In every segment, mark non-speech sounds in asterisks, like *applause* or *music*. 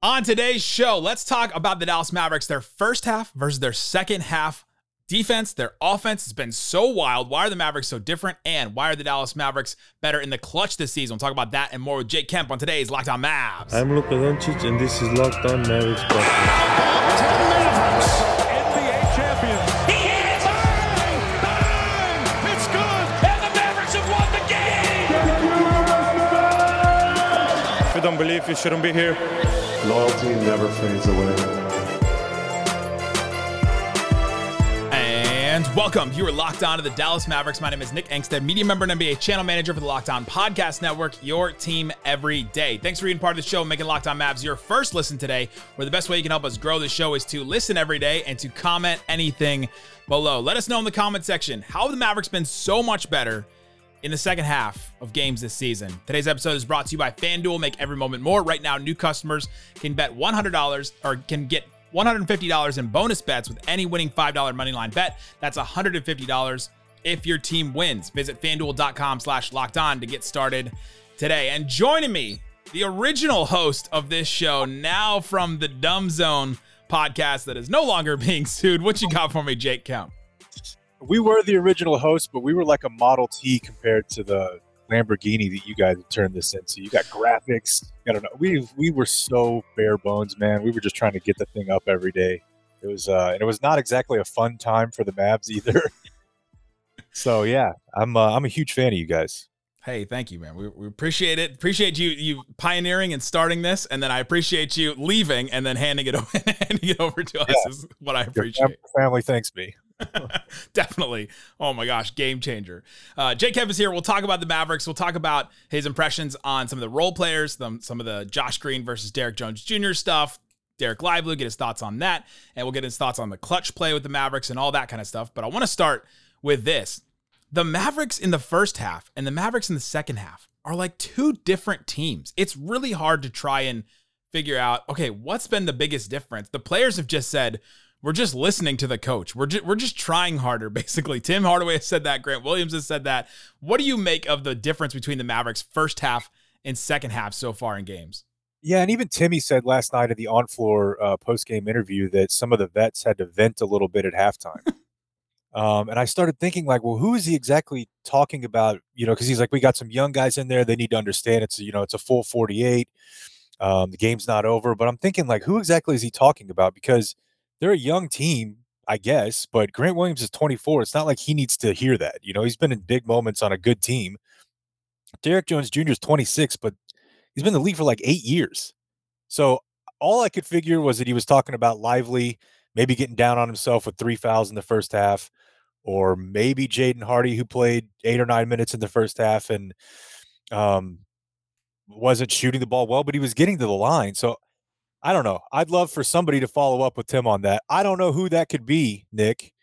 On today's show, let's talk about the Dallas Mavericks, their first half versus their second half defense. Their offense has been so wild. Why are the Mavericks so different? And why are the Dallas Mavericks better in the clutch this season? We'll talk about that and more with Jake Kemp on today's Locked On Mavs. I'm Luka Doncic, and this is Locked On Mavericks. Mavericks, NBA champions. He hits! Bang! Bang! It's good. And the Mavericks have won the game! If you don't believe, you shouldn't be here. Loyalty never fades away. And welcome. You are locked on to the Dallas Mavericks. My name is Nick Angstadt, media member and NBA channel manager for the Locked On Podcast Network, your team every day. Thanks for being part of the show, making Locked On Mavs your first listen today, where the best way you can help us grow the show is to listen every day and to comment anything below. Let us know in the comment section how the Mavericks been so much better in the second half of games this season. Today's episode is brought to you by FanDuel. Make every moment more. Right now, new customers can bet $100 or can get $150 in bonus bets with any winning $5 moneyline bet. That's $150 if your team wins. Visit fanduel.com slash locked on to get started today. And joining me, the original host of this show, now from the Dumb Zone podcast that is no longer *laughs* being sued. What you got for me, Jake Kemp? We were the original host, but we were like a Model T compared to the Lamborghini that you guys turned this into. You got graphics. I don't know. We we were so bare bones, man. We were just trying to get the thing up every day. It was uh, and it was not exactly a fun time for the Mavs either. *laughs* so yeah, I'm uh, I'm a huge fan of you guys. Hey, thank you, man. We, we appreciate it. Appreciate you you pioneering and starting this, and then I appreciate you leaving and then handing it over, *laughs* handing it over to us. Yeah. Is what I appreciate. fam- family thanks me. *laughs* Definitely. Oh my gosh, game changer. Uh, Jake Kemp is here. We'll talk about the Mavericks. We'll talk about his impressions on some of the role players, some, some of the Josh Green versus Derrick Jones Jr. stuff. Dereck Lively, get his thoughts on that. And we'll get his thoughts on the clutch play with the Mavericks and all that kind of stuff. But I want to start with this. The Mavericks in the first half and the Mavericks in the second half are like two different teams. It's really hard to try and figure out, okay, what's been the biggest difference? The players have just said, we're just listening to the coach. We're just, we're just trying harder, *laughs* basically. Tim Hardaway has said that. Grant Williams has said that. What do you make of the difference between the Mavericks first half and second half so far in games? Yeah, and even Timmy said last night in the on-floor uh, post-game interview that some of the vets had to vent a little bit at halftime. *laughs* um, and I started thinking, like, well, who is he exactly talking about? You know, because he's like, we got some young guys in there. They need to understand it's you know it's a full forty-eight. Um, the game's not over. But I'm thinking, like, who exactly is he talking about? Because they're a young team, I guess. But Grant Williams is 24. It's not like he needs to hear that. You know, he's been in big moments on a good team. Derrick Jones Jr. is 26, but he's been in the league for like eight years. So all I could figure was that he was talking about Lively, maybe getting down on himself with three fouls in the first half, or maybe Jaden Hardy, who played eight or nine minutes in the first half and um, wasn't shooting the ball well, but he was getting to the line. So I don't know. I'd love for somebody to follow up with Tim on that. I don't know who that could be, Nick.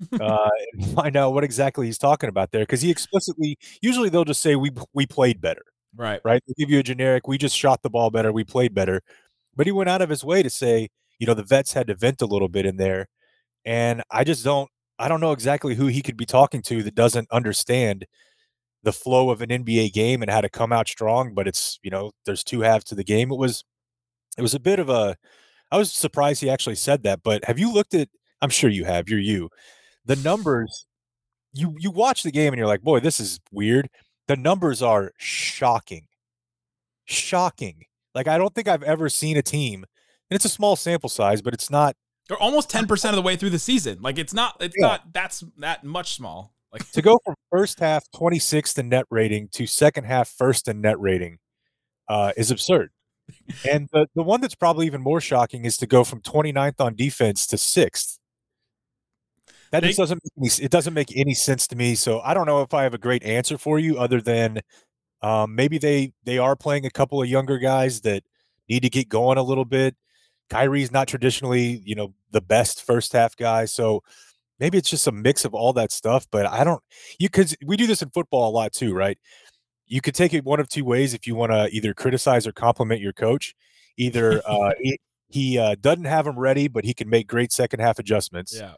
*laughs* uh, and find out what exactly he's talking about there because he explicitly usually they'll just say we we played better Right. right? They give you a generic, we just shot the ball better, we played better. But he went out of his way to say, you know, the vets had to vent a little bit in there. And I just don't I don't know exactly who he could be talking to that doesn't understand the flow of an NBA game and how to come out strong, but it's, you know, there's two halves to the game. It was it was a bit of a I was surprised he actually said that, but have you looked at I'm sure you have, you're you. The numbers you you watch the game and you're like, "Boy, this is weird." The numbers are shocking. Shocking. Like I don't think I've ever seen a team, and it's a small sample size, but it's not They're almost 10% of the way through the season. Like it's not, it's Yeah. not, that's that much small. Like to go from first half 26th in net rating to second half first in net rating uh, is absurd. And the, the one that's probably even more shocking is to go from 29th on defense to sixth. That just doesn't make any, it doesn't make any sense to me. So I don't know if I have a great answer for you other than um, maybe they they are playing a couple of younger guys that need to get going a little bit. Kyrie's not traditionally, you know, the best first half guy. So maybe it's just a mix of all that stuff. But I don't you because we do this in football a lot too, right? You could take it one of two ways if you want to either criticize or compliment your coach. Either *laughs* uh, he, he uh, doesn't have him ready, but he can make great second half adjustments, yeah.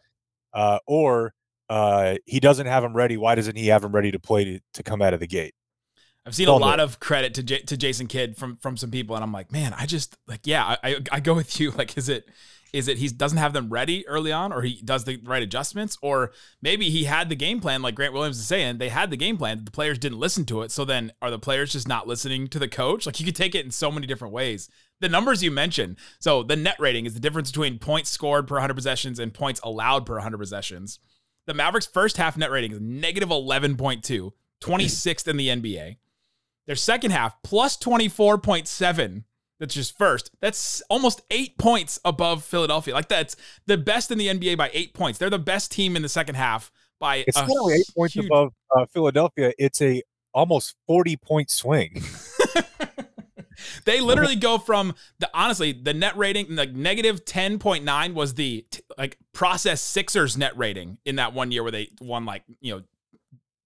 uh, or uh, he doesn't have him ready. Why doesn't he have him ready to play to, to come out of the gate? I've seen a lot new. of credit to J- to Jason Kidd from from some people, and I'm like, man, I just like, yeah, I, I I go with you. *laughs* Like, is it is it he doesn't have them ready early on, or he does the right adjustments, or maybe he had the game plan, like Grant Williams is saying, they had the game plan, the players didn't listen to it. So then, are the players just not listening to the coach? Like, you could take it in so many different ways. The numbers you mentioned, so the net rating is the difference between points scored per 100 possessions and points allowed per 100 possessions. The Mavericks' first half net rating is negative 11.2, 26th in the NBA. Their second half, plus 24.7. That's just first. That's almost eight points above Philadelphia. Like that's the best in the NBA by eight points. They're the best team in the second half by It's not only eight points huge- above uh, Philadelphia. It's a almost forty point swing. *laughs* *laughs* they literally go from the honestly the net rating like negative 10.9 was the t- like process Sixers net rating in that one year where they won like you know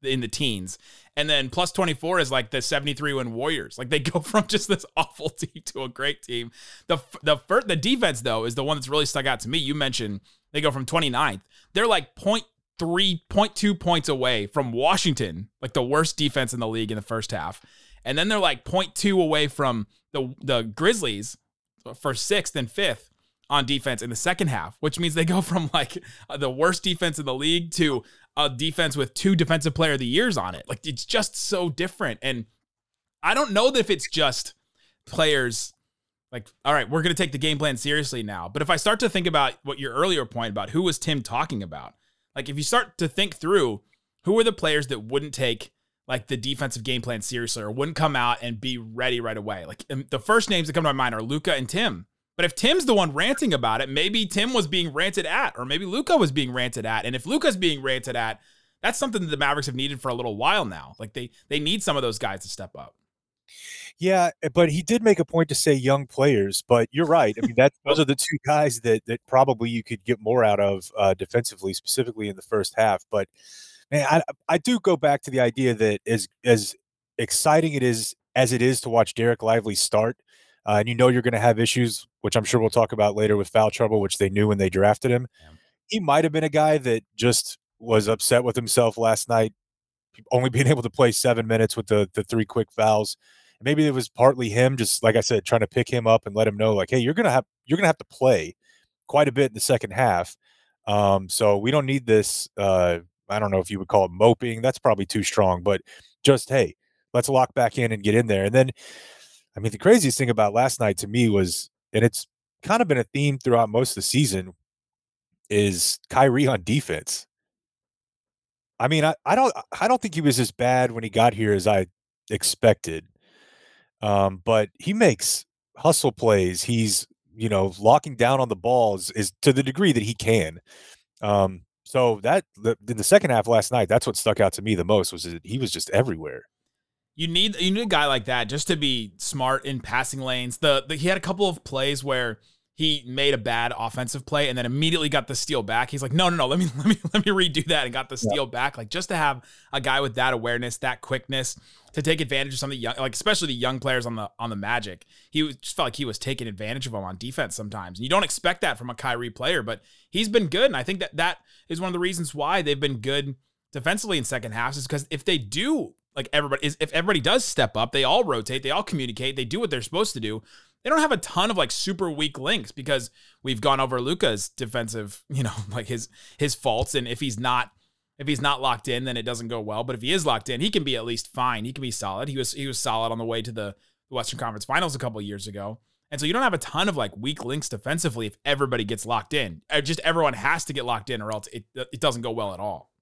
in the teens. And then plus 24 is like the 73 win Warriors. Like they *laughs* go from just this awful team to a great team. The the first the defense though is the one that's really stuck out to me. You mentioned they go from 29th they're like point three point two points away from Washington, like the worst defense in the league in the first half. And then they're like 0.2 away from the the Grizzlies for sixth and fifth on defense in the second half, which means they go from like the worst defense in the league to a defense with two defensive player of the years on it. Like it's just so different. And I don't know if it's just players like, all right, we're going to take the game plan seriously now. But if I start to think about what your earlier point about who was Tim talking about, like if you start to think through who are the players that wouldn't take like the defensive game plan seriously or wouldn't come out and be ready right away. Like um, the first names that come to my mind are Luka and Tim. But if Tim's the one ranting about it, maybe Tim was being ranted at, or maybe Luka was being ranted at. And if Luka's being ranted at, that's something that the Mavericks have needed for a little while now. Like they they need some of those guys to step up. Yeah, but he did make a point to say young players. But you're right. I mean, that those are the two guys that that probably you could get more out of uh, defensively, specifically in the first half. But man, I I do go back to the idea that as as exciting it is as it is to watch Dereck Lively start, uh, and you know you're going to have issues, which I'm sure we'll talk about later with foul trouble, which they knew when they drafted him. Yeah. He might have been a guy that just was upset with himself last night, only *laughs* being able to play seven minutes with the the three quick fouls maybe it was partly him just like i said trying to pick him up and let him know like hey you're gonna have you're gonna have to play quite a bit in the second half um so we don't need this uh i don't know if you would call it moping that's probably too strong but just hey let's lock back in and get in there and then i mean the craziest thing about last night to me was and it's kind of been a theme throughout most of the season is Kyrie on defense i mean i, I don't i don't think he was as bad when he got here as i expected um, but he makes hustle plays. He's you know locking down on the balls is to the degree that he can. Um, so that the, in the second half last night, that's what stuck out to me the most was that he was just everywhere. You need you need a guy like that just to be smart in passing lanes. The, the he had a couple of plays where he made a bad offensive play and then immediately got the steal back. He's like, no, no, no, let me *laughs* let me let me redo that and got the steal back. Like just to have a guy with that awareness, that quickness to take advantage of some of the young, like especially the young players on the on the Magic. He was, just felt like he was taking advantage of them on defense sometimes. And you don't expect that from a Kyrie player, but he's been good, and I think that that is one of the reasons why they've been good defensively in second halves is because if they do like everybody is if everybody does step up, they all rotate, they all communicate, they do what they're supposed to do. They don't have a ton of like super weak links because we've gone over Luka's defensive, *laughs* you know, like his his faults. And if he's not if he's not locked in, then it doesn't go well. But if he is locked in, he can be at least fine. He can be solid. He was he was solid on the way to the Western Conference Finals a couple years ago. And so you don't have a ton of like weak links defensively if everybody gets locked in. Uh, Just everyone has to get locked in, or else it it doesn't go well at all.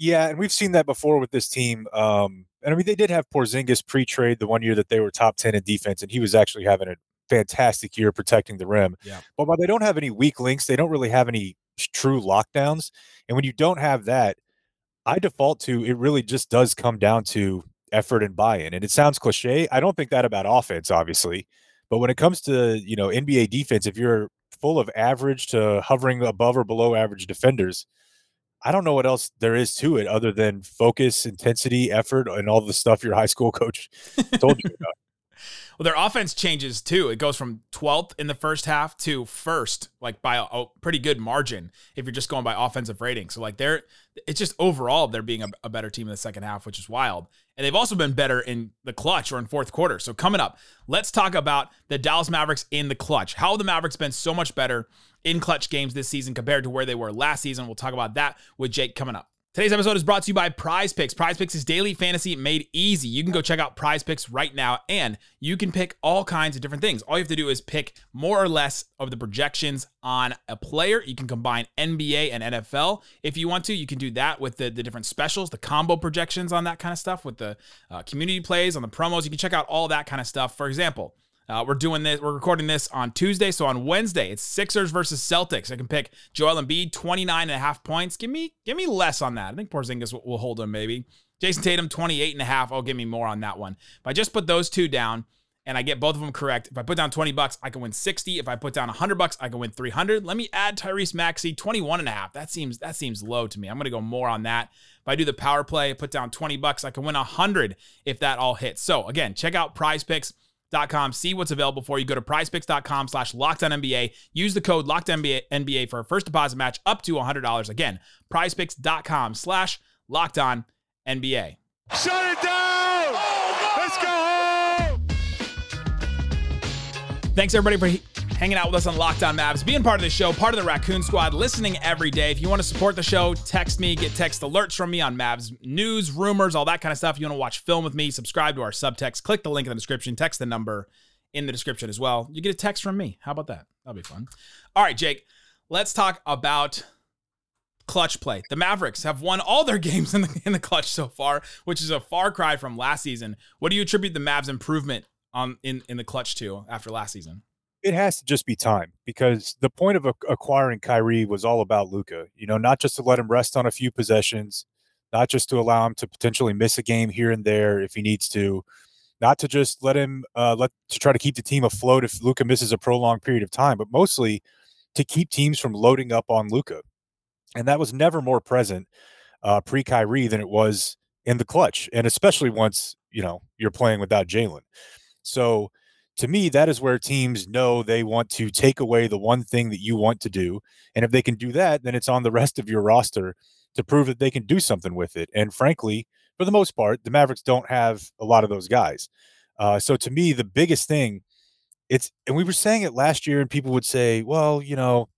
Yeah, and we've seen that before with this team. Um, and I mean, they did have Porzingis pre-trade the one year that they were top ten in defense, and he was actually having a fantastic year protecting the rim. Yeah. But while they don't have any weak links, they don't really have any true lockdowns. And when you don't have that, I default to it really just does come down to effort and buy-in. And it sounds cliche. I don't think that about offense, obviously. But when it comes to, you know, NBA defense, if you're full of average to hovering above or below average defenders, I don't know what else there is to it other than focus, intensity, effort, and all the stuff your *laughs* high school coach told you about. *laughs* Well, their offense changes too. It goes from 12th in the first half to first, like by a, pretty good margin if you're just going by offensive rating. So like they're it's just overall they're being a, a better team in the second half, which is wild. And they've also been better in the clutch or in fourth quarter. So coming up, let's talk about the Dallas Mavericks in the clutch. How the Mavericks been so much better in clutch games this season compared to where they were last season. We'll talk about that with Jake coming up. Today's episode is brought to you by Prize Picks. Prize Picks is daily fantasy made easy. You can go check out Prize Picks right now and you can pick all kinds of different things. All you have to do is pick more or less of the projections on a player. You can combine NBA and NFL if you want to. You can do that with the, the different specials, the combo projections on that kind of stuff, with the uh, community plays, on the promos. You can check out all that kind of stuff. For example, uh, we're doing this. We're recording this on Tuesday. So on Wednesday, it's Sixers versus Celtics. I can pick Joel Embiid, 29 and a half points. Give me, give me less on that. I think Porzingis will, will hold him maybe. Jayson Tatum, 28 and a half. Oh, give me more on that one. If I just put those two down and I get both of them correct, if I put down 20 bucks, I can win 60. If I put down 100 bucks, I can win 300. Let me add Tyrese Maxey, 21 and a half. That seems, that seems low to me. I'm going to go more on that. If I do the power play, put down 20 bucks, I can win 100 if that all hits. So again, check out prize picks com. See what's available for you. Go to prizepicks.com slash NBA. Use the code LOCKEDNBA NBA for a first deposit match up to $100. Again, prizepicks.com slash NBA. Shut it down! Oh, Let's go home! Thanks everybody for he- hanging out with us on Locked On Mavs, being part of the show, part of the Raccoon Squad, listening every day. If you want to support the show, text me, get text alerts from me on Mavs news, rumors, all that kind of stuff. If you want to watch film with me, subscribe to our subtext, click the link in the description, text the number in the description as well. You get a text from me. How about that? That'll be fun. All right, Jake, let's talk about clutch play. The Mavericks have won all their *laughs* games in the in the clutch so far, which is a far cry from last season. What do you attribute the Mavs improvement on in in the clutch to after last season? It has to just be time because the point of acquiring Kyrie was all about Luka. You know, not just to let him rest on a few possessions, not just to allow him to potentially miss a game here and there if he needs to, not to just let him uh, let to try to keep the team afloat if Luka misses a prolonged period of time, but mostly to keep teams from loading up on Luka. And that was never more present uh, pre Kyrie than it was in the clutch, and especially once you know you're playing without Jalen. So to me, that is where teams know they want to take away the one thing that you want to do. And if they can do that, then it's on the rest of your roster to prove that they can do something with it. And frankly, for the most part, the Mavericks don't have a lot of those guys. Uh, so to me, the biggest thing, it's and we were saying it last year, and people would say, "Well, you know,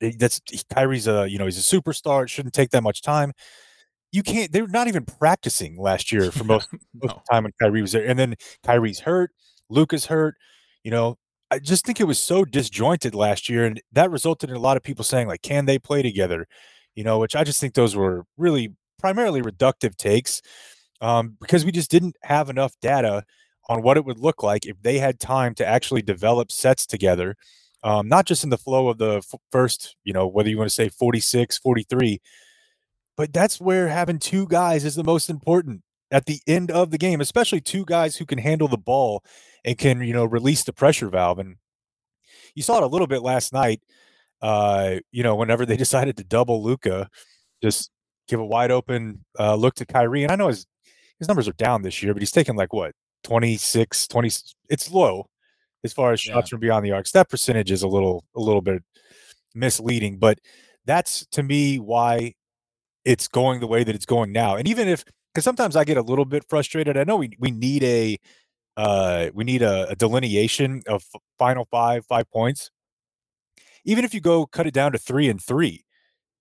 that's Kyrie's a you know he's a superstar. It shouldn't take that much time." You can't. They're not even practicing last year for *laughs* most, no. most of the time when Kyrie was there, and then Kyrie's hurt. Luka's hurt. You know, I just think it was so disjointed last year, and that resulted in a lot of people saying, like, can they play together? You know, which I just think those were really primarily reductive takes um, because we just didn't have enough data on what it would look like if they had time to actually develop sets together, um, not just in the flow of the f- first, you know, whether you want to say 46, 43, but that's where having two guys is the most important at the end of the game, especially two guys who can handle the ball and can, you know, release the pressure valve. And you saw it a little bit last night. Uh, you know, whenever they *laughs* decided to double Luka, just give a wide open uh, look to Kyrie. And I know his his numbers are down this year, but he's taken like what 26, 20. It's low as far as shots yeah. from beyond the arcs. That percentage is a little a little bit misleading, but that's to me why it's going the way that it's going now. And even if because sometimes I get a little bit frustrated. I know we we need a uh, we need a, a delineation of final five five points. Even if you go cut it down to three and three,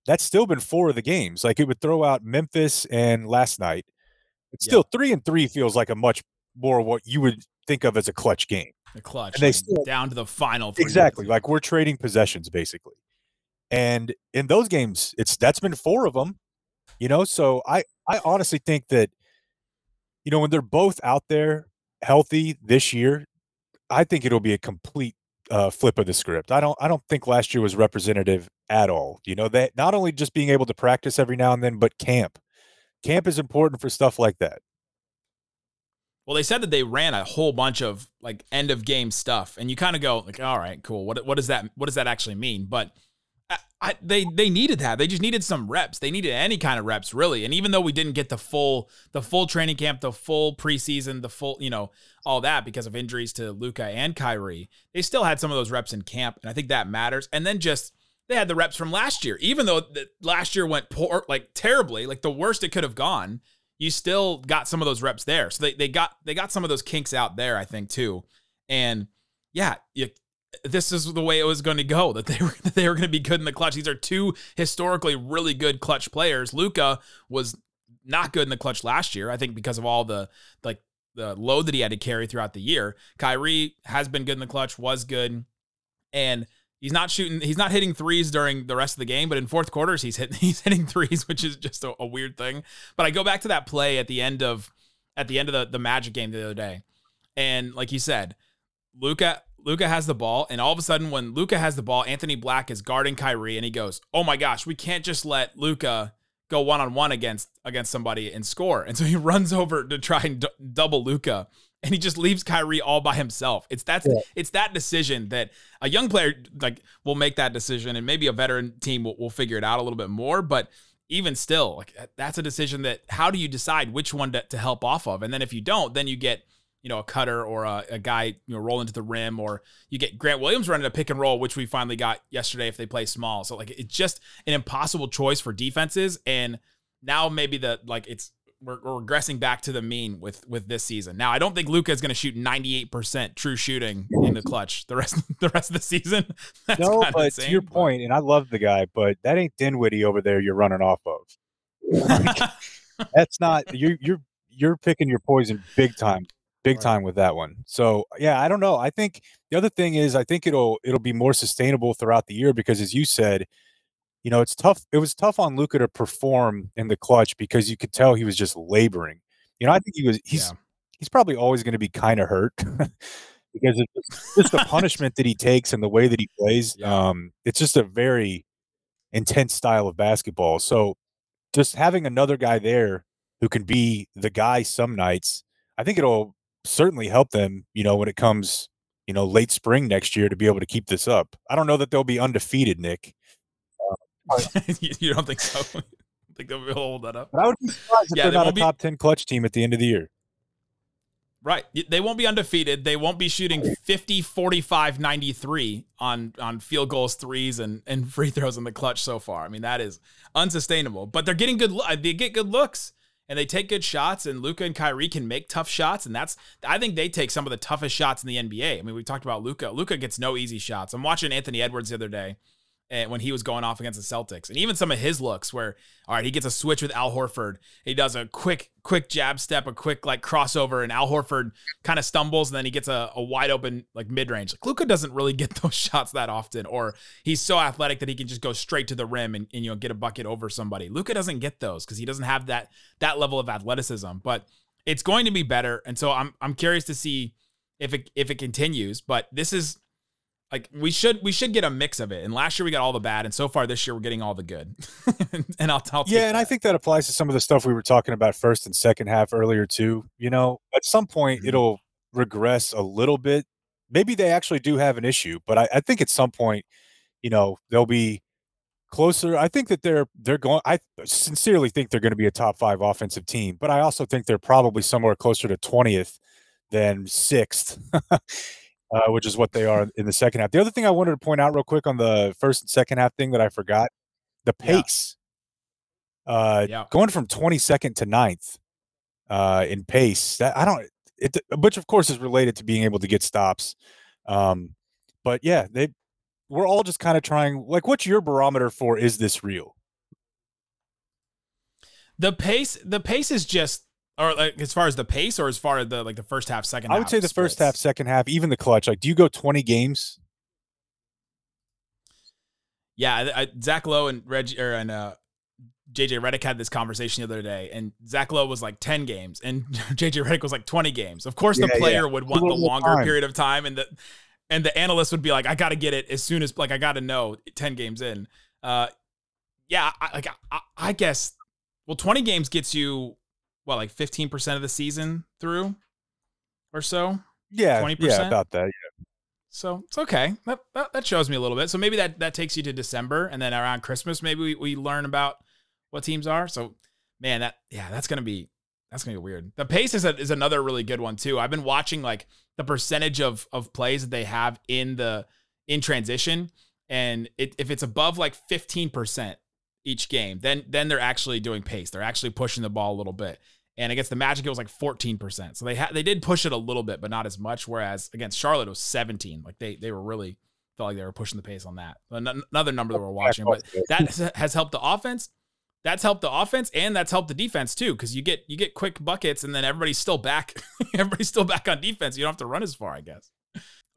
that's still been four of the games. Like it would throw out Memphis and last night. It's yeah. still three and three feels like a much more what you would think of as a clutch game. A clutch, and they still down to the final. Exactly, like we're trading possessions basically. And in those games, it's that's been four of them. You know, so I I honestly think that you know when they're both out there healthy this year, I think it'll be a complete uh, flip of the script. I don't I don't think last year was representative at all. You know that not only just being able to practice every now and then, but camp. Camp is important for stuff like that. Well, they said that they ran a whole bunch of like end of game stuff, and you kind of go like, "All right, cool. What what does that what does that actually mean?" But I, they they needed that. They just needed some reps. They needed any kind of reps, really. And even though we didn't get the full the full training camp, the full preseason, the full you know all that because of injuries to Luka and Kyrie, they still had some of those reps in camp, and I think that matters. And then just they had the reps from last year, even though the, last year went poor, like terribly, like the worst it could have gone. You still got some of those reps there, so they they got they got some of those kinks out there, I think too. And yeah, you this is the way it was going to go that they were *laughs* they were going to be good in the clutch. These are two historically really good clutch players. Luka was not good in the clutch last year, I think because of all the like the load that he had to carry throughout the year. Kyrie has been good in the clutch, was good, and he's not shooting he's not hitting threes during the rest of the game, but in fourth quarters he's hitting *laughs* he's hitting threes, which is just a, a weird thing. But I go back to that play at the end of at the end of the, the Magic game the other day. And like you said, Luka Luka has the ball, and all of a sudden, when Luka has the ball, Anthony Black is guarding Kyrie, and he goes, "Oh my gosh, we can't just let Luka go one on one against against somebody and score." And so he *laughs* runs over to try and d- double Luka, and he just leaves Kyrie all by himself. It's that's yeah. it's that decision that a young player like will make that decision, and maybe a veteran team will, will figure it out a little bit more, but. Even still, like that's a decision that how do you decide which one to, to help off of? And then if you don't, then you get you know, a cutter or a, a, guy, you know, roll into the rim, or you get Grant Williams running a pick and roll, which we finally got yesterday if they play small. So like it's just an impossible choice for defenses. And now maybe the like it's we're, we're regressing back to the mean with with this season. Now I don't think Luka is going to shoot 98% true shooting in the clutch the rest *laughs* the rest of the season. *laughs* That's no, but insane, to your but... point, and I love the guy, but that ain't Dinwiddie over there you're running off of. *laughs* that's not you're you're you're picking your poison big time big right. time with that one. So yeah, I don't know. I think the other thing is I think it'll it'll be more sustainable throughout the year because as you said, you know, it's tough. It was tough on Luka to perform in the clutch because you could tell he was just laboring. You know, I think he was he's yeah. he's probably always going to be kind *laughs* of hurt because it's just the punishment that he takes and the way that he plays. *laughs* Yeah. Um, it's just a very intense style of basketball. So just having another guy there who can be the guy some nights, I think it'll certainly help them, you know, when it comes, you know, late spring next year to be able to keep this up. I don't know that they'll be undefeated, Nick. Uh, *laughs* you don't think so? *laughs* I think they'll be hold that up. But I would be surprised if yeah, they're they not a be... top 10 clutch team at the end of the year. Right. They won't be undefeated. They won't be shooting 50, 45, 93 on, on field goals, threes, and, and *laughs* free throws in the clutch so far. I mean, that is unsustainable. But they're getting good. They get good looks and they take good shots, and Luka and Kyrie can make tough shots, and that's I think they take some of the toughest shots in the NBA. I mean, we talked about Luka. Luka gets no easy shots. I'm watching Anthony Edwards the other day, and when he was going off against the Celtics, and even some of his looks where, all right, he gets a switch with Al Horford, he does a quick, quick jab step, a quick like crossover, and Al Horford kind of stumbles, and then he gets a, a wide open like mid range. Like Luka doesn't really get *laughs* those shots that often, or he's so athletic that he can just go straight to the rim and, and you know get a bucket over somebody. Luka doesn't get those because he doesn't have that that level of athleticism, but it's going to be better, and so I'm I'm curious to see if it if it continues. But this is like we should we should get a mix of it. And last year we got all the bad, and so far this year we're getting all the good. *laughs* and I'll tell. Yeah, and that. I think that applies to some of the stuff we were talking about first and second half earlier too. You know, at some point mm-hmm. it'll regress a little bit. Maybe they actually do have an issue, but I, I think at some point, you know, they'll be closer. I think that they're they're going. I sincerely think they're going to be a top five offensive team, but I also think they're probably somewhere closer to twentieth than sixth. *laughs* uh, which is what they are in the second half. The other thing I wanted to point out real quick on the first and second half thing that I forgot the pace. Yeah. Uh, yeah. Going from 22nd to 9th uh, in pace. That I don't, it, which of course is related to being able to get stops. Um, but yeah, they, we're all just kind of trying, like, what's your barometer for is this real? The pace, the pace is just or like as far as the pace, or as far as the like the first half, second. I would say the splits? first half, second half, even the clutch. Like, do you go twenty games? Yeah, I, I, Zach Lowe and Reg or and uh, JJ Redick had this conversation the other day, and Zach Lowe was like ten games, and *laughs* JJ Redick was like twenty games. Of course, the yeah, player yeah. would want the longer time. period of time, and the and the analyst would be like, "I got to get it as soon as like I got to know ten games in." Uh, yeah, I, like I, I guess. Well, twenty games gets you what like 15% of the season through or so yeah 20% yeah about that yeah So it's okay. That, that, that shows me a little bit. So maybe that that takes you to December, and then around Christmas, maybe we, we learn about what teams are. So man, that yeah, that's gonna be that's gonna be weird. The pace is a, is another really good one too. I've been watching like the percentage of of plays that they have in the in transition, and it, if it's above like fifteen percent each game, then then they're actually doing pace. They're actually pushing the ball a little bit. And against the Magic, it was like 14%. So they had they did push it a little bit, but not as much. Whereas against Charlotte, it was 17. Like they they were really felt like they were pushing the pace on that. Another number that we're watching, but that has helped the offense. That's helped the offense and that's helped the defense too, because you get you get quick buckets and then everybody's still back. *laughs* everybody's still back on defense. You don't have to run as far, I guess.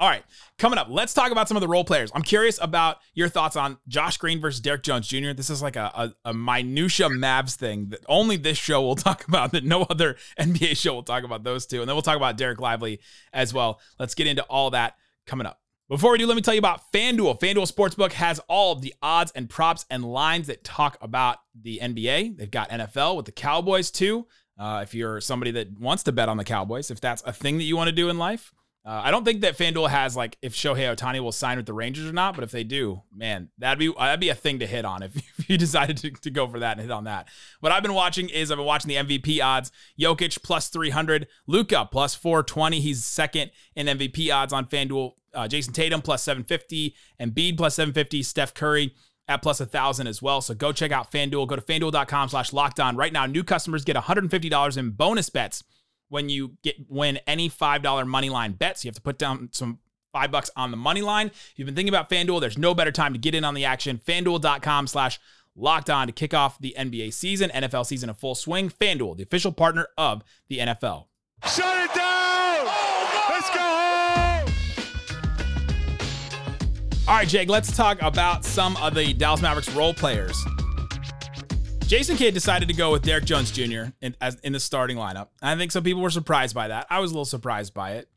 All right, coming up, let's talk about some of the role players. I'm curious about your thoughts on Josh Green versus Derrick Jones Jr. This is like a, a, a minutia Mavs thing that only this show will *laughs* talk about, that no other NBA show will talk about those two. And then we'll talk about Dereck Lively as well. Let's get into all that coming up. Before we do, let me tell you about FanDuel. FanDuel Sportsbook has all of the odds and props and lines that talk about the NBA. They've got NFL with the Cowboys too. Uh, if you're somebody that wants to bet on the Cowboys, if that's a thing that you want to do in life, uh, I don't think that FanDuel has like if Shohei Ohtani will sign with the Rangers or not, but if they do, man, that'd be that'd be a thing to hit on if, *laughs* if you decided to, to go for that and hit on that. What I've been watching is I've been watching the MVP odds. Jokic plus 300, Luka plus 420. He's second in MVP odds on FanDuel. Uh, Jayson Tatum plus 750, and Embiid plus 750, Steph Curry at plus a thousand as well. So go check out FanDuel. Go to fanduel.com slash locked on. Right now, new customers get $150 in bonus bets when you get win any $5 money line bets. You have to put down some five bucks on the money line. If you've been thinking about FanDuel, there's no better time to get in on the action. FanDuel.com slash locked on to kick off the NBA season, NFL season in full swing. FanDuel, the official partner of the NFL. Shut it down! Oh, no! Let's go home! All right, Jake, let's talk about some of the Dallas Mavericks role players. Jason Kidd decided to go with Derrick Jones Jr. in, as, in the starting lineup. I think some people were surprised by that. I was a little surprised by it.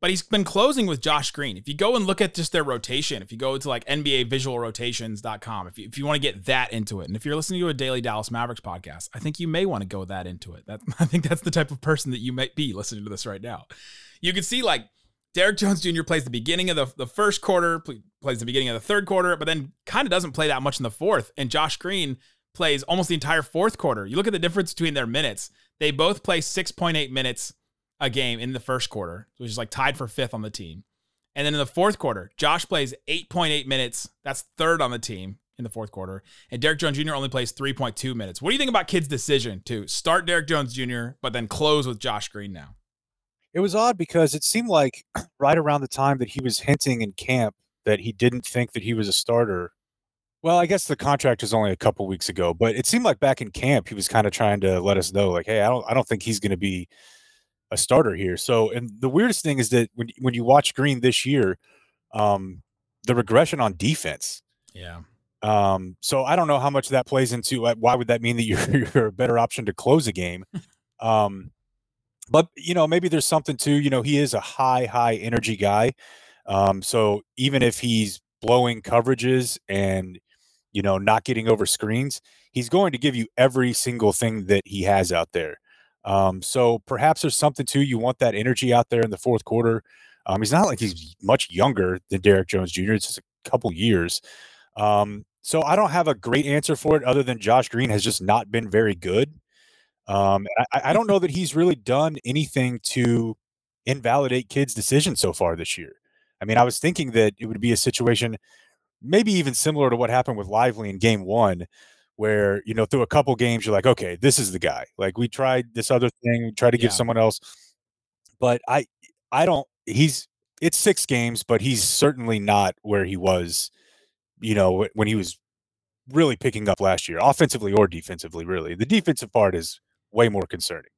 But he's been closing with Josh Green. If you go and look at just their rotation, if you go to like NBAvisualrotations.com, if you, if you want to get that into it, and if you're listening to a daily Dallas Mavericks podcast, I think you may want to go that into it. That *laughs* I think that's the type of person that you might be listening to this right now. You can see like Derrick Jones Jr. plays the beginning of the, the first quarter, plays the beginning of the third quarter, but then kind of doesn't play that much in the fourth. And Josh Green plays almost the entire fourth quarter. You look at the difference between their minutes. They both play 6.8 minutes a game in the first quarter, which is like tied for fifth on the team. And then in the fourth quarter, Josh plays 8.8 minutes. That's third on the team in the fourth quarter. And Derrick Jones Jr. only plays 3.2 minutes. What do you think about Kidd's decision to start Derrick Jones Jr., but then close with Josh Green now? It was odd because it seemed like *clears throat* right around the time that he was hinting in camp that he didn't think that he was a starter well, I guess the contract was only a couple weeks ago, but it seemed like back in camp he was kind of trying to let us know, like, hey, I don't, I don't think he's going to be a starter here. So, and the weirdest thing is that when when you watch Green this year, um, the regression on defense. Yeah. Um, so I don't know how much that plays into why would that mean that *laughs* you're you're a better option to close a game. *laughs* Um, but you know, maybe there's something to, you know, he is a high, high energy guy. Um, so even if he's blowing coverages and you know, not getting over screens, he's going to give you every single thing that he has out there. Um, so perhaps there's something too. you want that energy out there in the fourth quarter. Um, he's not like he's much younger than Derrick Jones Jr. It's just a couple years. Um, so I don't have a great answer for it other than Josh Green has just not been very good. Um, I, I don't know that he's really done anything to invalidate Kidd's decision so far this year. I mean, I was thinking that it would be a situation maybe even similar to what happened with Lively in game one, where, you know, through a couple games, you're like, okay, this is the guy. Like we tried this other thing, we tried to give yeah. someone else. But I I don't he's it's six games, but he's certainly not where he was, you know, when he was really picking up last year, offensively or defensively, really. The defensive part is way more concerning.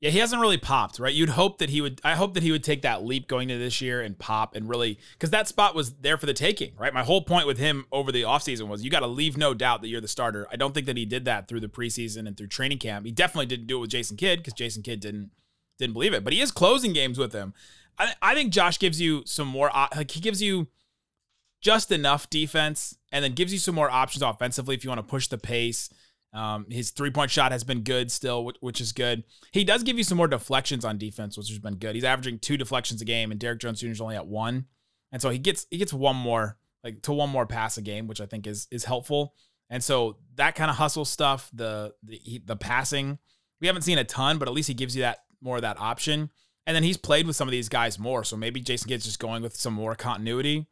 Yeah, he hasn't really popped, right? You'd hope that he would. I hope that he would take that leap going to this year and pop and really, because that spot was there for the taking, right? My whole point with him over the offseason was you got to leave no doubt that you're the starter. I don't think that he did that through the preseason and through training camp. He definitely didn't do it with Jason Kidd because Jason Kidd didn't didn't believe it, but he is closing games with him. I, I think Josh gives you some more, like he gives you just enough defense and then gives you some more options offensively if you want to push the pace Um, his three point shot has been good still, which, which is good. He does give you some more deflections on defense, which has been good. He's averaging two deflections a game, and Derrick Jones Jr. is only at one, and so he gets he gets one more like to one more pass a game, which I think is is helpful. And so that kind of hustle stuff, the the the passing, we haven't seen a ton, but at least he gives you that more of that option. And then he's played with some of these guys more, so maybe Jason Kidd's just going with some more continuity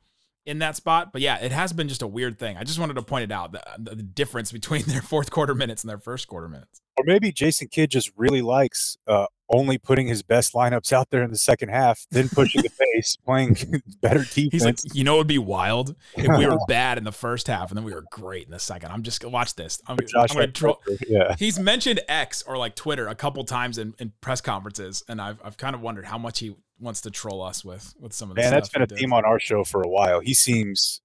in that spot. But yeah, it has been just a weird thing. I just wanted to point it out the, the difference between *laughs* their fourth quarter minutes and their first quarter minutes. Or maybe Jason Kidd just really likes uh, only putting his best lineups out there in the second half, then pushing the *laughs* pace, playing *laughs* better defense. He's like, you know, it would be wild if we were bad in the first half and then we were great in the second. I'm just watch this. I'm, I'm gonna troll. Yeah. He's mentioned X or like Twitter a couple times in, in press conferences, and I've I've kind of wondered how much he wants to troll us with with some of the Man, that's been a he theme on our show for a while. He seems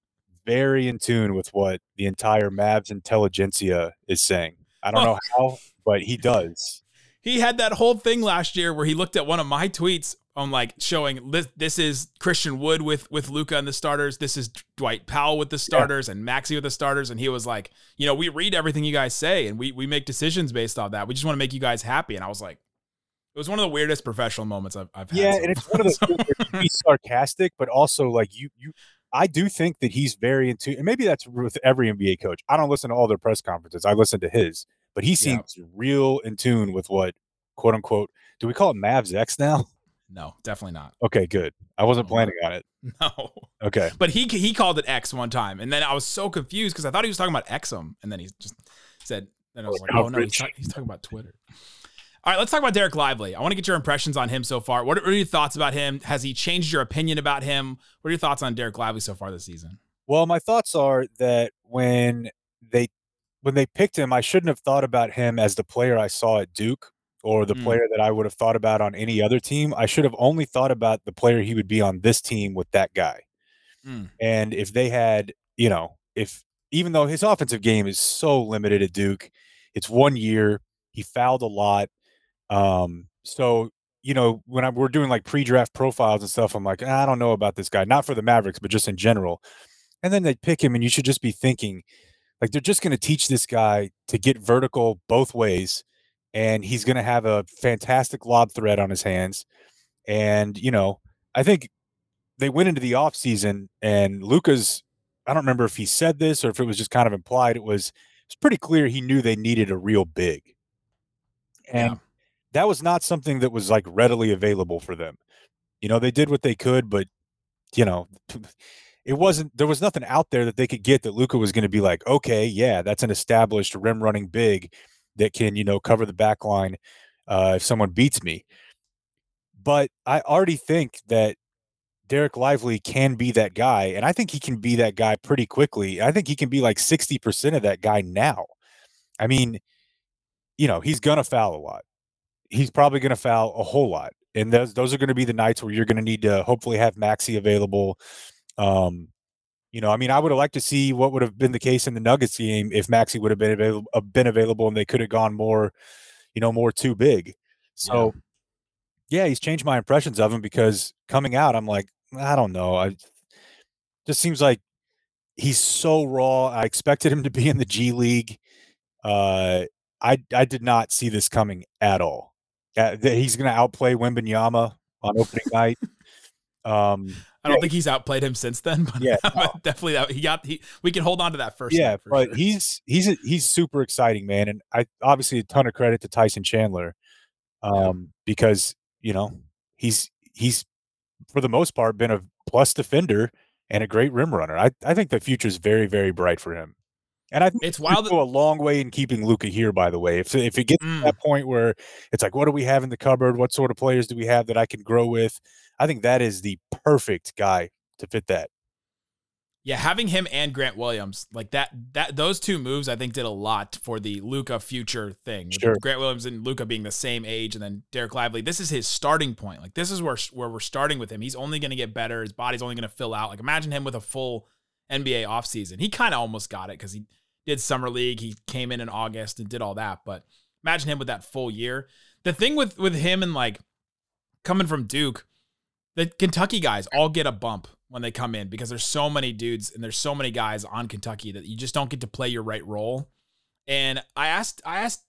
very in tune with what the entire Mavs intelligentsia is saying. I don't Oh. know how, but he does. *laughs* He had that whole thing last year where he looked at one of my tweets on like showing this, this is Christian Wood with with Luka and the starters. This is Dwight Powell with the starters and Maxi with the starters. And he was like, you know, we read everything you guys say and we we make decisions based off that. We just want to make you guys happy. And I was like, it was one of the weirdest professional moments I've, I've had. Yeah, and it's one of those So- things where you be *laughs* sarcastic, but also like you you I do think that he's very into and maybe that's with every NBA coach. I don't listen to all their press conferences. I listen to his, but he Yeah. seems real in tune with what quote unquote do we call it Mavs X now? no, definitely not. Okay, good. I wasn't No. planning on it. No. *laughs* Okay. But he he called it X one time, and then I was so confused because I thought he was talking about Exum, and then he just said, then I oh, was like, oh no, he's, he's talking about Twitter. All right, let's talk about Dereck Lively. I want to get your impressions on him so far. What are, your thoughts about him? Has he changed your opinion about him? What are your thoughts on Dereck Lively so far this season? Well, my thoughts are that when they when they picked him, I shouldn't have thought about him as the player I saw at Duke or the Mm. player that I would have thought about on any other team. I should have only thought about the player he would be on this team with that guy. Mm. And if they had, you know, if even though his offensive game is so limited at Duke, it's one year, he fouled a lot. Um, so you know, when I, we're doing like pre-draft profiles and stuff, I'm like, "Ah, I don't know about this guy, not for the Mavericks, but just in general. And then they pick him, and you should just be thinking, like, they're just going to teach this guy to get vertical both ways, and he's going to have a fantastic lob threat on his hands. And you know, I think they went into the offseason and Luka's I don't remember if he said this or if it was just kind of implied. It was it's pretty clear he knew they needed a real big. And Yeah. That was not something that was like readily available for them. You know, they did what they could, but you know, *laughs* it wasn't there was nothing out there that they could get that Luka was going to be like, okay, yeah, that's an established rim running big that can, you know, cover the back line uh, if someone beats me. But I already think that Dereck Lively can be that guy, and I think he can be that guy pretty quickly. I think he can be like 60% of that guy now. I mean, you know, he's gonna foul a lot. He's probably gonna foul a whole lot. And those those are gonna be the nights where you're gonna need to hopefully have Maxi available. Um, you know, I mean, I would have liked to see what would have been the case in the Nuggets game if Maxi would have been available uh, been available and they could have gone more, you know, more too big. So yeah, he's changed my impressions of him because coming out, I'm like, I don't know. I just seems like he's so raw. I expected him to be in the G League. Uh, I I did not see this coming at all. Uh, that he's going to outplay Wembanyama on opening *laughs* night. Um, I don't think he's outplayed him since then, *laughs* but Yeah, but definitely that he got he. We can hold on to that first. yeah, but sure. he's he's a, he's super exciting, man, and I obviously a ton of credit to Tyson Chandler, um, because you know he's he's for the most part been a plus defender and a great rim runner. I I think the future is very very bright for him, and I think It's wild that- go a long way in keeping Luka here. By the way, if if it gets Mm. to that point where it's like, what do we have in the cupboard? What sort of players do we have that I can grow with? I think that is the perfect guy to fit that. Yeah, having him and Grant Williams like that that those two moves I think did a lot for the Luka future thing. Sure. Grant Williams and Luka being the same age, and then Dereck Lively. This is his starting point. Like this is where where we're starting with him. He's only going to get better. His body's only going to fill out. Like imagine him with a full NBA offseason. He kind of almost got it because he did summer league. He came in in August and did all that. But imagine him with that full year. The thing with with him and like coming from Duke, the Kentucky guys all get a bump when they come in because there's so many dudes and there's so many guys on Kentucky that you just don't get to play your right role. And I asked I asked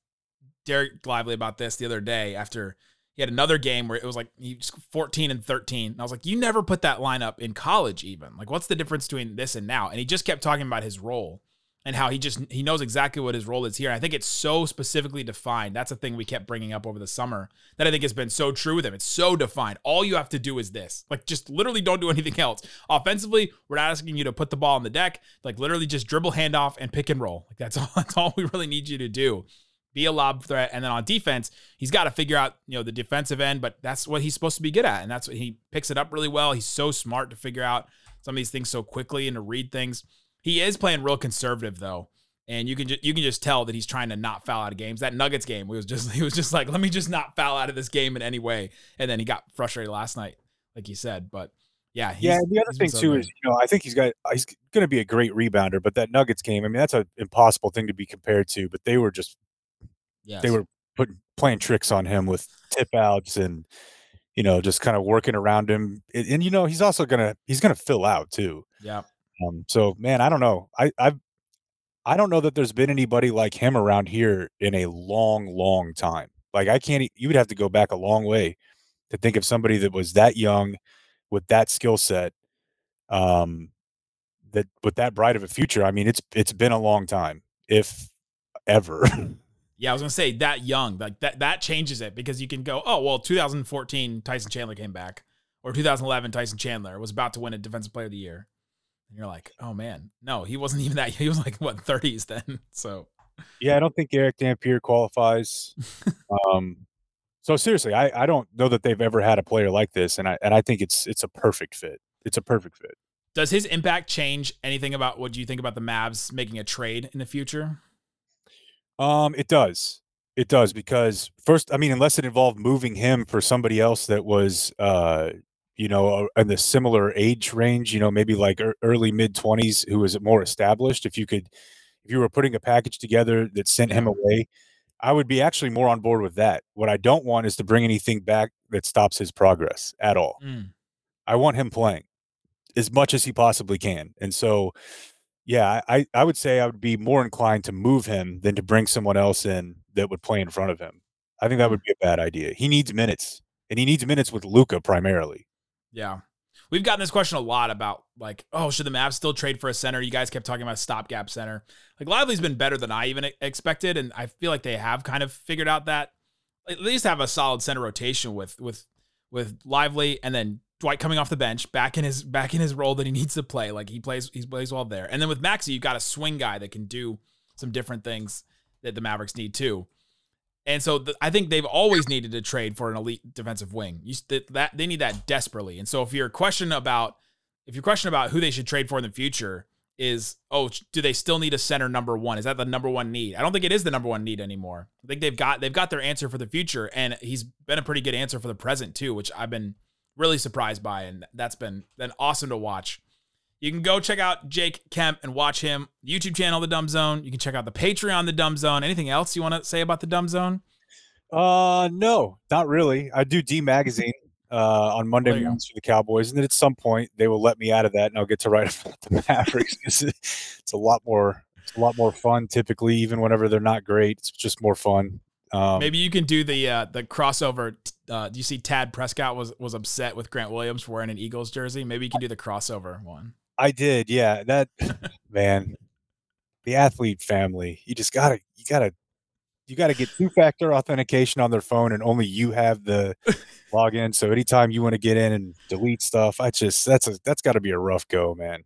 Dereck Lively about this the other day after he had another game where it was like he was 14 and 13. And I was like, you never put that lineup in college, even. Like, what's the difference between this and now? And he just kept talking about his role and how he just he knows exactly what his role is here. I think it's so specifically defined. That's a thing we kept bringing up over the summer that I think has been so true with him. It's so defined. All you have to do is this. Like just literally don't do anything else. Offensively, we're not asking you to put the ball on the deck. Like literally just dribble handoff and pick and roll. Like that's *laughs* all that's all we really need you to do. Be a lob threat. And then on defense, he's got to figure out, you know, the defensive end, but that's what he's supposed to be good at. And that's what he picks it up really well. He's so smart to figure out some of these things so quickly and to read things. He is playing real conservative though, and you can just you can just tell that he's trying to not foul out of games. That Nuggets game was just *laughs* he was just like, let me just not foul out of this game in any way, and then he got frustrated last night, like you said. But yeah, yeah. The other thing so too good. is you know I think he's got he's going to be a great rebounder, but that Nuggets game, I mean, that's an impossible thing to be compared to. But they were just yes. they were putting playing tricks on him with tip outs and you know just kind of working around him, and, and you know he's also gonna he's gonna fill out too. Yeah. Um, so man, I don't know. I I've I don't know that there's been anybody like him around here in a long, long time. Like I can't. You would have to go back a long way to think of somebody that was that young with that skill set. Um, that with that bright of a future. I mean, it's it's been a long time, if ever. *laughs* Yeah, I was gonna say that young, like that that changes it because you can go, oh well, 2014 Tyson Chandler came back, or 2011 Tyson Chandler was about to win a Defensive Player of the Year. And you're like, oh man, no, he wasn't even that. He was like what 30s then. *laughs* So yeah, I don't think Erick Dampier qualifies. *laughs* um, so seriously, I, I don't know that they've ever had a player like this, and I and I think it's it's a perfect fit. It's a perfect fit. Does his impact change anything about what do you think about the Mavs making a trade in the future? Um, it does. It does because first, I mean, unless it involved moving him for somebody else that was uh you know, in the similar age range, you know, maybe like early mid 20s, who is more established. If you could, if you were putting a package together that sent him away, I would be actually more on board with that. What I don't want is to bring anything back that stops his progress at all. Mm. I want him playing as much as he possibly can. And so, yeah, I, I would say I would be more inclined to move him than to bring someone else in that would play in front of him. I think that mm. would be a bad idea. He needs minutes, and he needs minutes with Luka primarily. Yeah. We've gotten this question a lot about like, oh, should the Mavs still trade for a center? You guys kept talking about stopgap center. Like Lively's been better than I even expected, and I feel like they have kind of figured out that at least have a solid center rotation with with with Lively, and then Dwight coming off the bench, back in his back in his role that he needs to play. Like he plays he plays well there, and then with Maxi, you've got a swing guy that can do some different things that the Mavericks need too. And so the, I think they've always needed to trade for an elite defensive wing. You, that they need that desperately. And so if your question about if your question about who they should trade for in the future is, oh, do they still need a center number one? Is that the number one need? I don't think it is the number one need anymore. I think they've got they've got their answer for the future, and he's been a pretty good answer for the present too, which I've been really surprised by, and that's been been awesome to watch. You can go check out Jake Kemp and watch him YouTube channel, The Dumb Zone. You can check out the Patreon, The Dumb Zone. Anything else you want to say about The Dumb Zone? Uh, no, not really. I do D Magazine uh, on Monday mornings for the Cowboys, and then at some point they will let me out of that, and I'll get to write *laughs* about the Mavericks. it's a lot more, it's a lot more fun. Typically, even whenever they're not great, it's just more fun. Um, Maybe you can do the uh, the crossover. Uh, do you see Dak Prescott was was upset with Grant Williams for wearing an Eagles jersey? Maybe you can do the crossover one. I did, yeah. That *laughs* *laughs* man, the athlete family. You just gotta, you gotta, you gotta get two factor authentication on their phone, and only you have the *laughs* login. So anytime you want to get in and delete stuff, I just that's a that's got to be a rough go, man.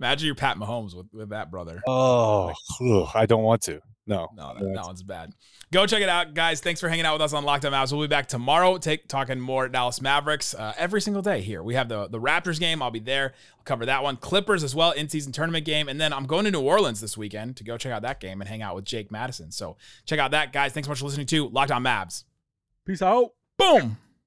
Imagine you're Pat Mahomes with, with that brother. Oh, like, ugh, I don't want to. No, no, that, that, one's bad. Go check it out, guys. Thanks for hanging out with us on Locked On Mavs. We'll be back tomorrow, take talking more Dallas Mavericks uh, every single day here. We have the the Raptors game. I'll be there. I'll cover that one. Clippers as well, in season tournament game, and then I'm going to New Orleans this weekend to go check out that game and hang out with Jake Madison. So check out that, guys. Thanks so much for listening to Locked On Mavs. Peace out. Boom.